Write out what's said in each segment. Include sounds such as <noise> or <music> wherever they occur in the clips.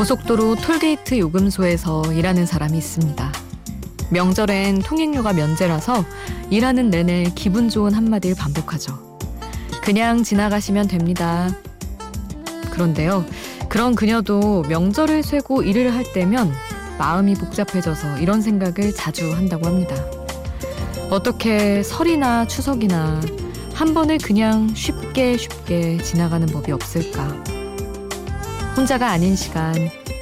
고속도로 톨게이트 요금소에서 일하는 사람이 있습니다. 명절엔 통행료가 면제라서 일하는 내내 기분 좋은 한마디를 반복하죠. 그냥 지나가시면 됩니다. 그런데요, 그런 그녀도 명절을 쇠고 일을 할 때면 마음이 복잡해져서 이런 생각을 자주 한다고 합니다. 어떻게 설이나 추석이나 한 번을 그냥 쉽게 쉽게 지나가는 법이 없을까? 혼자가 아닌 시간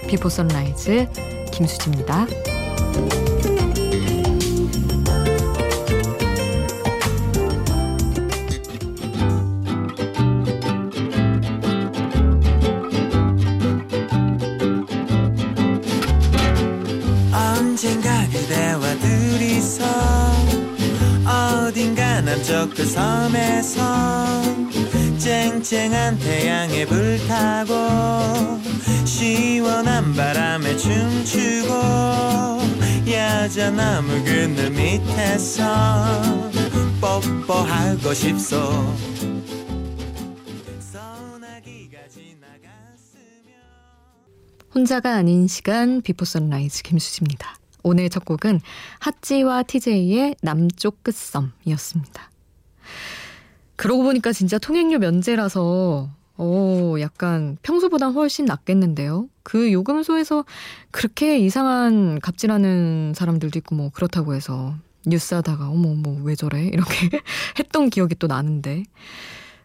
비포 선라이즈 김수지입니다. 어딘가 남쪽 그 섬에서 쨍쨍한 태양에 불타고 시원한 바람에 춤추고 야자나무 그늘 밑에서 뽀뽀하고 싶소 혼자가 아닌 시간 Before Sunrise 김수지입니다. 오늘 첫 곡은 하찌와 TJ의 남쪽 끝섬이었습니다. 그러고 보니까 진짜 통행료 면제라서 어, 약간 평소보단 훨씬 낫겠는데요. 그 요금소에서 그렇게 이상한 갑질하는 사람들도 있고 뭐 그렇다고 해서 뉴스 하다가 어머 어머 왜 저래 이렇게 <laughs> 했던 기억이 또 나는데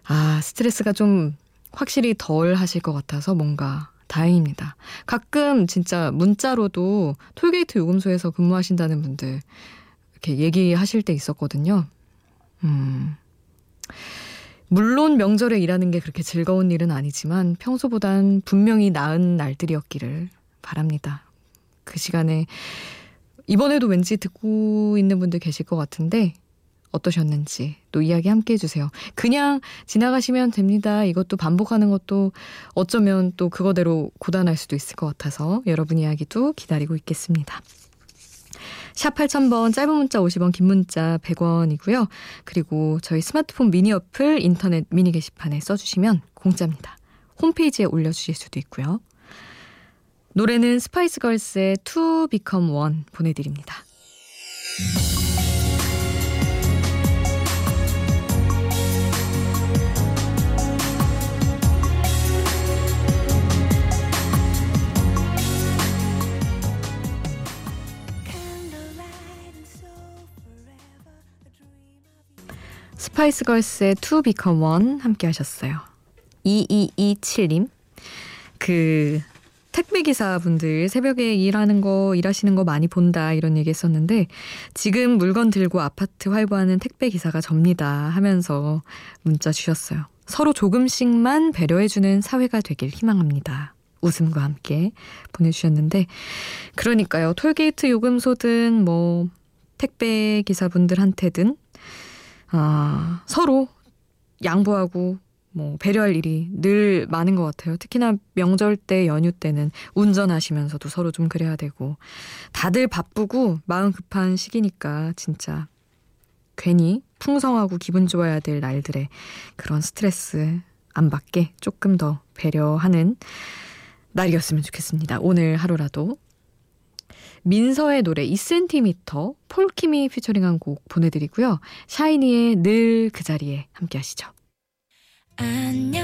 아 스트레스가 좀 확실히 덜 하실 것 같아서 뭔가 다행입니다. 가끔 진짜 문자로도 톨게이트 요금소에서 근무하신다는 분들 이렇게 얘기하실 때 있었거든요. 음. 물론 명절에 일하는 게 그렇게 즐거운 일은 아니지만 평소보단 분명히 나은 날들이었기를 바랍니다. 그 시간에 이번에도 왠지 듣고 있는 분들 계실 것 같은데 어떠셨는지 또 이야기 함께 해주세요. 그냥 지나가시면 됩니다. 이것도 반복하는 것도 어쩌면 또 그거대로 고단할 수도 있을 것 같아서 여러분 이야기도 기다리고 있겠습니다. 샵 8000번 짧은 문자 50원 긴 문자 100원이고요. 그리고 저희 스마트폰 미니 어플 인터넷 미니 게시판에 써주시면 공짜입니다. 홈페이지에 올려주실 수도 있고요. 노래는 스파이스 걸스의 To Become One 보내드립니다. 스파이스 걸스의 To Become One 함께 하셨어요. 2227님. 그 택배 기사분들 새벽에 일하는 거 일하시는 거 많이 본다 이런 얘기 했었는데 지금 물건 들고 아파트 활보하는 택배 기사가 접니다 하면서 문자 주셨어요. 서로 조금씩만 배려해주는 사회가 되길 희망합니다. 웃음과 함께 보내주셨는데 그러니까요 톨게이트 요금소든 뭐 택배 기사분들한테든 아, 서로 양보하고 뭐 배려할 일이 늘 많은 것 같아요. 특히나 명절 때 연휴 때는 운전하시면서도 서로 좀 그래야 되고 다들 바쁘고 마음 급한 시기니까 진짜 괜히 풍성하고 기분 좋아야 될 날들에 그런 스트레스 안 받게 조금 더 배려하는 날이었으면 좋겠습니다. 오늘 하루라도 민서의 노래 2cm 폴킴이 피처링한 곡 보내드리고요. 샤이니의 늘 그 자리에 함께 하시죠. 안녕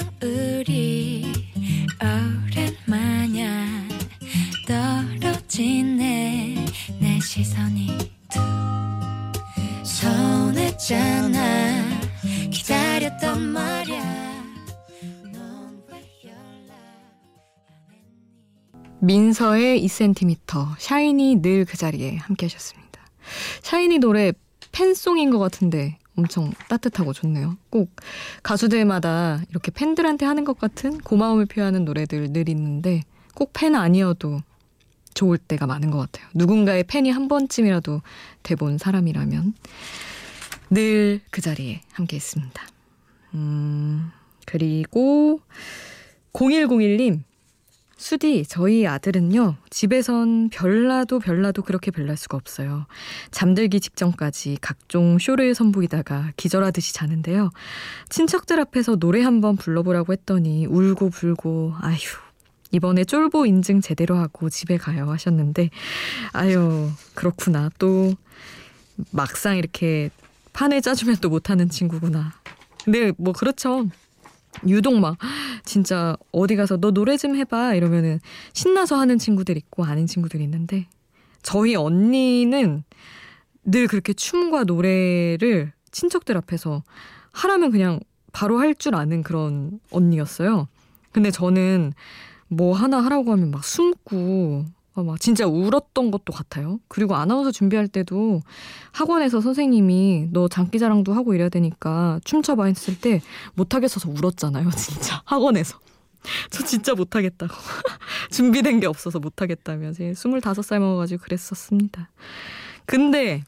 민서의 2cm, 샤이니 늘 그 자리에 함께 하셨습니다. 샤이니 노래 팬송인 것 같은데 엄청 따뜻하고 좋네요. 꼭 가수들마다 이렇게 팬들한테 하는 것 같은 고마움을 표하는 노래들 늘 있는데 꼭 팬 아니어도 좋을 때가 많은 것 같아요. 누군가의 팬이 한 번쯤이라도 돼본 사람이라면 늘 그 자리에 함께 있습니다. 음, 그리고 0101님, 수디, 저희 아들은요, 집에선 별나도 별나도 그렇게 별날 수가 없어요. 잠들기 직전까지 각종 쇼를 선보이다가 기절하듯이 자는데요. 친척들 앞에서 노래 한번 불러보라고 했더니 울고 불고, 아휴, 이번에 쫄보 인증 제대로 하고 집에 가요 하셨는데 아유 그렇구나 또 막상 이렇게 판을 짜주면 또 못하는 친구구나. 근데 뭐 그렇죠. 유독 막 진짜 어디 가서 너 노래 좀 해봐 이러면은 신나서 하는 친구들 있고 아닌 친구들이 있는데 저희 언니는 늘 그렇게 춤과 노래를 친척들 앞에서 하라면 그냥 바로 할 줄 아는 그런 언니였어요. 근데 저는 뭐 하나 하라고 하면 막 숨고 어, 막 진짜 울었던 것도 같아요. 그리고 아나운서 준비할 때도 학원에서 선생님이 너 장기자랑도 하고 이래야 되니까 춤춰봐 했을 때 못하겠어서 울었잖아요. 진짜 <laughs> 학원에서. 저 진짜 못하겠다고. <laughs> 준비된 게 없어서 못하겠다며. 제 25살 먹어가지고 그랬었습니다. 근데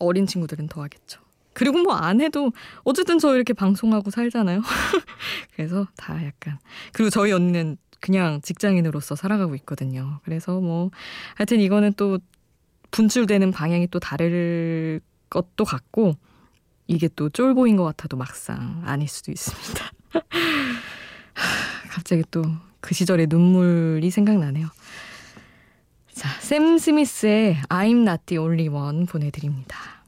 어린 친구들은 더 하겠죠. 그리고 뭐 안 해도 어쨌든 저 이렇게 방송하고 살잖아요. <laughs> 그래서 다 약간. 그리고 저희 언니는 그냥 직장인으로서 살아가고 있거든요. 그래서 뭐 하여튼 이거는 또 분출되는 방향이 또 다를 것도 같고 이게 또 쫄보인 것 같아도 막상 아닐 수도 있습니다. <laughs> 갑자기 또 그 시절의 눈물이 생각나네요. 자, 샘 스미스의 I'm Not the Only One 보내드립니다.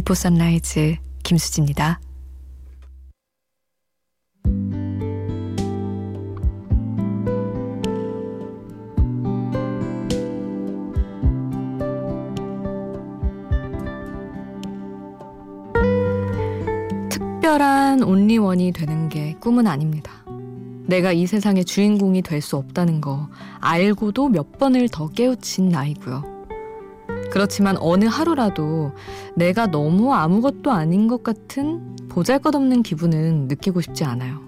Before Sunrise 김수지입니다. 특별한 only one이 되는 게 꿈은 아닙니다. 내가 이 세상의 주인공이 될 수 없다는 거 알고도 몇 번을 더 깨우친 나이고요. 그렇지만 어느 하루라도 내가 너무 아무것도 아닌 것 같은 보잘 것 없는 기분은 느끼고 싶지 않아요.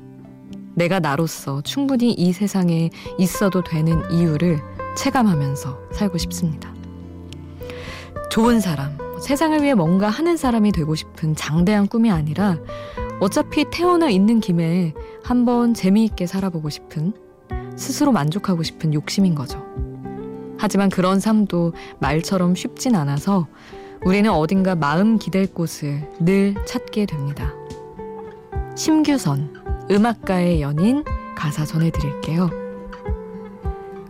내가 나로서 충분히 이 세상에 있어도 되는 이유를 체감하면서 살고 싶습니다. 좋은 사람, 세상을 위해 뭔가 하는 사람이 되고 싶은 장대한 꿈이 아니라 어차피 태어나 있는 김에 한번 재미있게 살아보고 싶은 스스로 만족하고 싶은 욕심인 거죠. 하지만 그런 삶도 말처럼 쉽진 않아서 우리는 어딘가 마음 기댈 곳을 늘 찾게 됩니다. 심규선, 음악가의 연인 가사 전해드릴게요.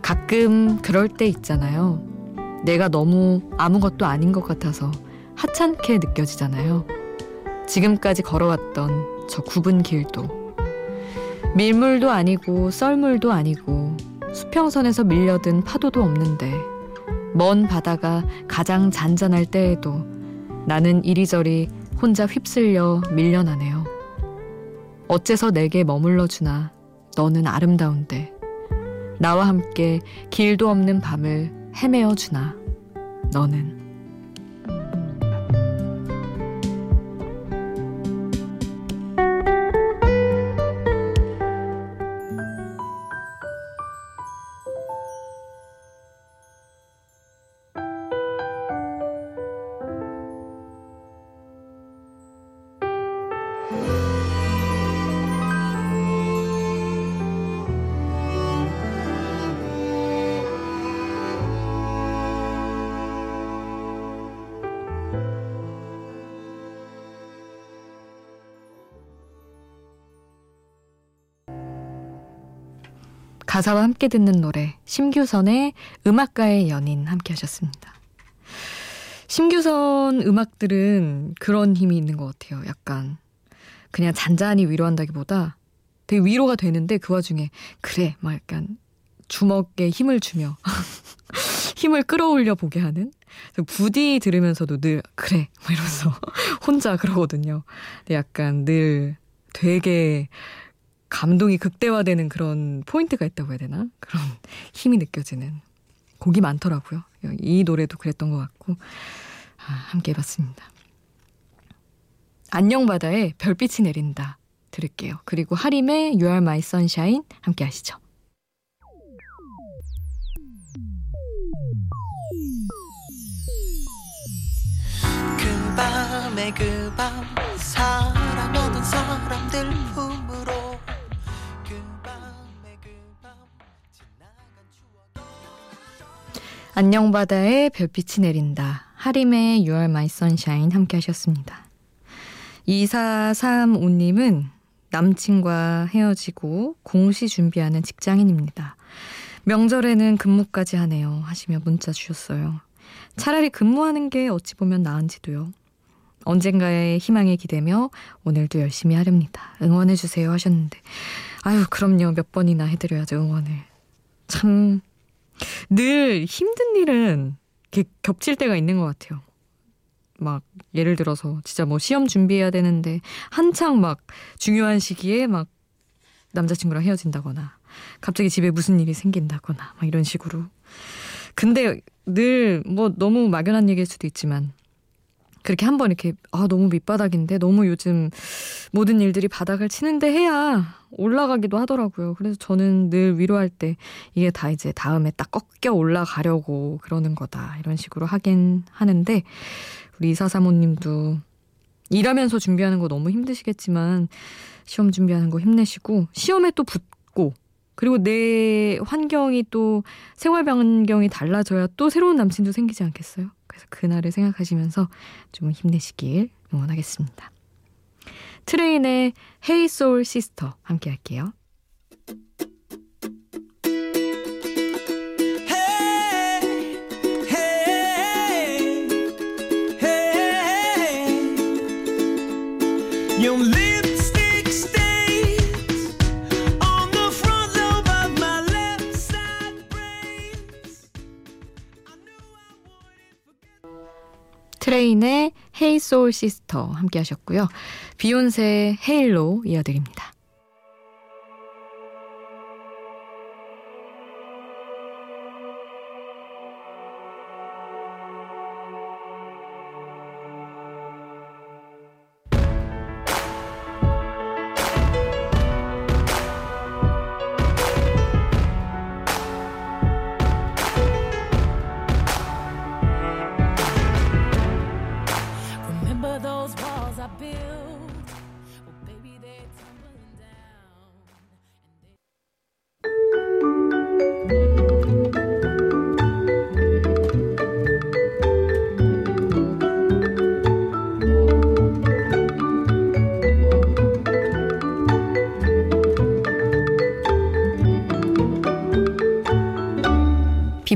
가끔 그럴 때 있잖아요. 내가 너무 아무것도 아닌 것 같아서 하찮게 느껴지잖아요. 지금까지 걸어왔던 저 굽은 길도. 밀물도 아니고 썰물도 아니고 수평선에서 밀려든 파도도 없는데 먼 바다가 가장 잔잔할 때에도 나는 이리저리 혼자 휩쓸려 밀려나네요. 어째서 내게 머물러 주나 너는 아름다운데 나와 함께 길도 없는 밤을 헤매어 주나 너는 가사와 함께 듣는 노래 심규선의 음악가의 연인 함께 하셨습니다. 심규선 음악들은 그런 힘이 있는 것 같아요. 약간 그냥 잔잔히 위로한다기보다 되게 위로가 되는데 그 와중에 그래 막 약간 주먹에 힘을 주며 <laughs> 힘을 끌어올려 보게 하는 부디 들으면서도 늘 그래 막 이러면서 <laughs> 혼자 그러거든요. 근데 약간 늘 되게 감동이 극대화되는 그런 포인트가 있다고 해야 되나? 그런 <laughs> 힘이 느껴지는 곡이 많더라고요. 이 노래도 그랬던 것 같고 아, 함께 해봤습니다. 안녕 바다에 별빛이 내린다 들을게요. 그리고 하림의 You Are My Sunshine 함께 하시죠. 그 밤에 그 밤 사랑하는 사람들 안녕 바다에 별빛이 내린다. 하림의 You Are My Sunshine 함께 하셨습니다. 2435님은 남친과 헤어지고 공시 준비하는 직장인입니다. 명절에는 근무까지 하네요. 하시며 문자 주셨어요. 차라리 근무하는 게 어찌 보면 나은지도요. 언젠가의 희망에 기대며 오늘도 열심히 하렵니다. 응원해주세요 하셨는데. 아유, 그럼요. 몇 번이나 해드려야죠, 응원을. 참, 늘 힘든 일은 겹칠 때가 있는 것 같아요. 막, 예를 들어서 진짜 뭐 시험 준비해야 되는데 한창 막 중요한 시기에 막 남자친구랑 헤어진다거나 갑자기 집에 무슨 일이 생긴다거나 막 이런 식으로. 근데 늘 뭐 너무 막연한 얘기일 수도 있지만 그렇게 한번 이렇게 아 너무 밑바닥인데 너무 요즘 모든 일들이 바닥을 치는데 해야 올라가기도 하더라고요. 그래서 저는 늘 위로할 때 이게 다 이제 다음에 딱 꺾여 올라가려고 그러는 거다 이런 식으로 하긴 하는데 우리 이사 사모님도 일하면서 준비하는 거 너무 힘드시겠지만 시험 준비하는 거 힘내시고 시험에 또 붙고 그리고 내 환경이 또 생활 반경이 달라져야 또 새로운 남친도 생기지 않겠어요? 그래서 그날을 생각하시면서 좀 힘내시길 응원하겠습니다. 트레인의 Hey Soul Sister 함께 할게요. 트레인의 Hey Soul Sister 함께 하셨고요. 비욘세의 헤일로 이어드립니다.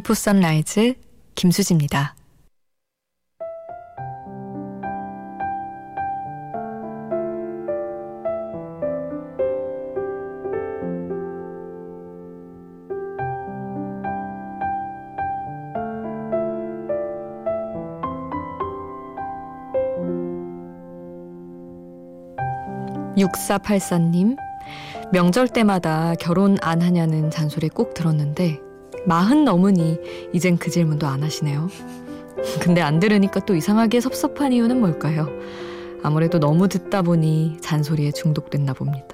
비포 선라이즈 김수지입니다. 육사팔사님 명절 때마다 결혼 안 하냐는 잔소리 꼭 들었는데 마흔 넘으니 이젠 그 질문도 안 하시네요. 근데 안 들으니까 또 이상하게 섭섭한 이유는 뭘까요? 아무래도 너무 듣다 보니 잔소리에 중독됐나 봅니다.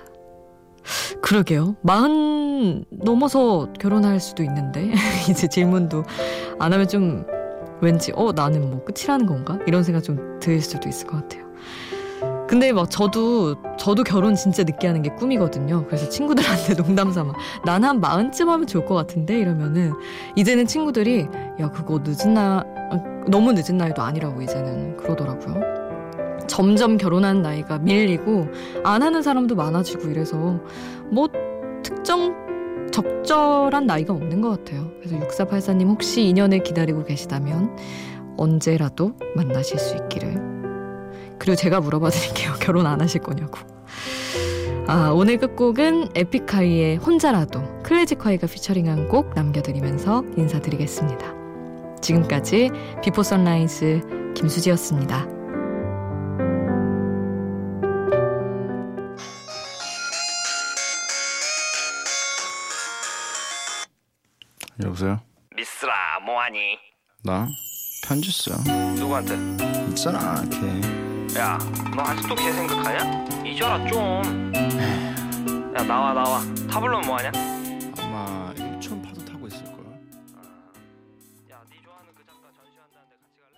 그러게요. 마흔 넘어서 결혼할 수도 있는데 <laughs> 이제 질문도 안 하면 좀 왠지 어 나는 뭐 끝이라는 건가 이런 생각 좀 들 수도 있을 것 같아요. 근데 막 저도 저도 결혼 진짜 늦게 하는 게 꿈이거든요. 그래서 친구들한테 <laughs> 농담 삼아 난 한 마흔쯤 하면 좋을 것 같은데 이러면은 이제는 친구들이 야 그거 늦은 나 너무 늦은 나이도 아니라고 이제는 그러더라고요. 점점 결혼하는 나이가 밀리고 안 하는 사람도 많아지고 이래서 뭐 특정 적절한 나이가 없는 것 같아요. 그래서 6484님 혹시 인연을 기다리고 계시다면 언제라도 만나실 수 있기를. 그리고 제가 물어봐 드릴게요. <laughs> 결혼 안 하실 거냐고. 아, 오늘 끝곡은 에픽하이의 혼자라도 클래지콰이가 피처링한 곡 남겨드리면서 인사드리겠습니다. 지금까지 비포 선라이즈 김수지였습니다. 여보세요? 미스라 뭐하니? 나 편지 써. 누구한테? 있잖아 걔. 야, 너 아직도 걔 생각하냐? 잊어라 좀. 야 나와 나와. 타블로 뭐하냐?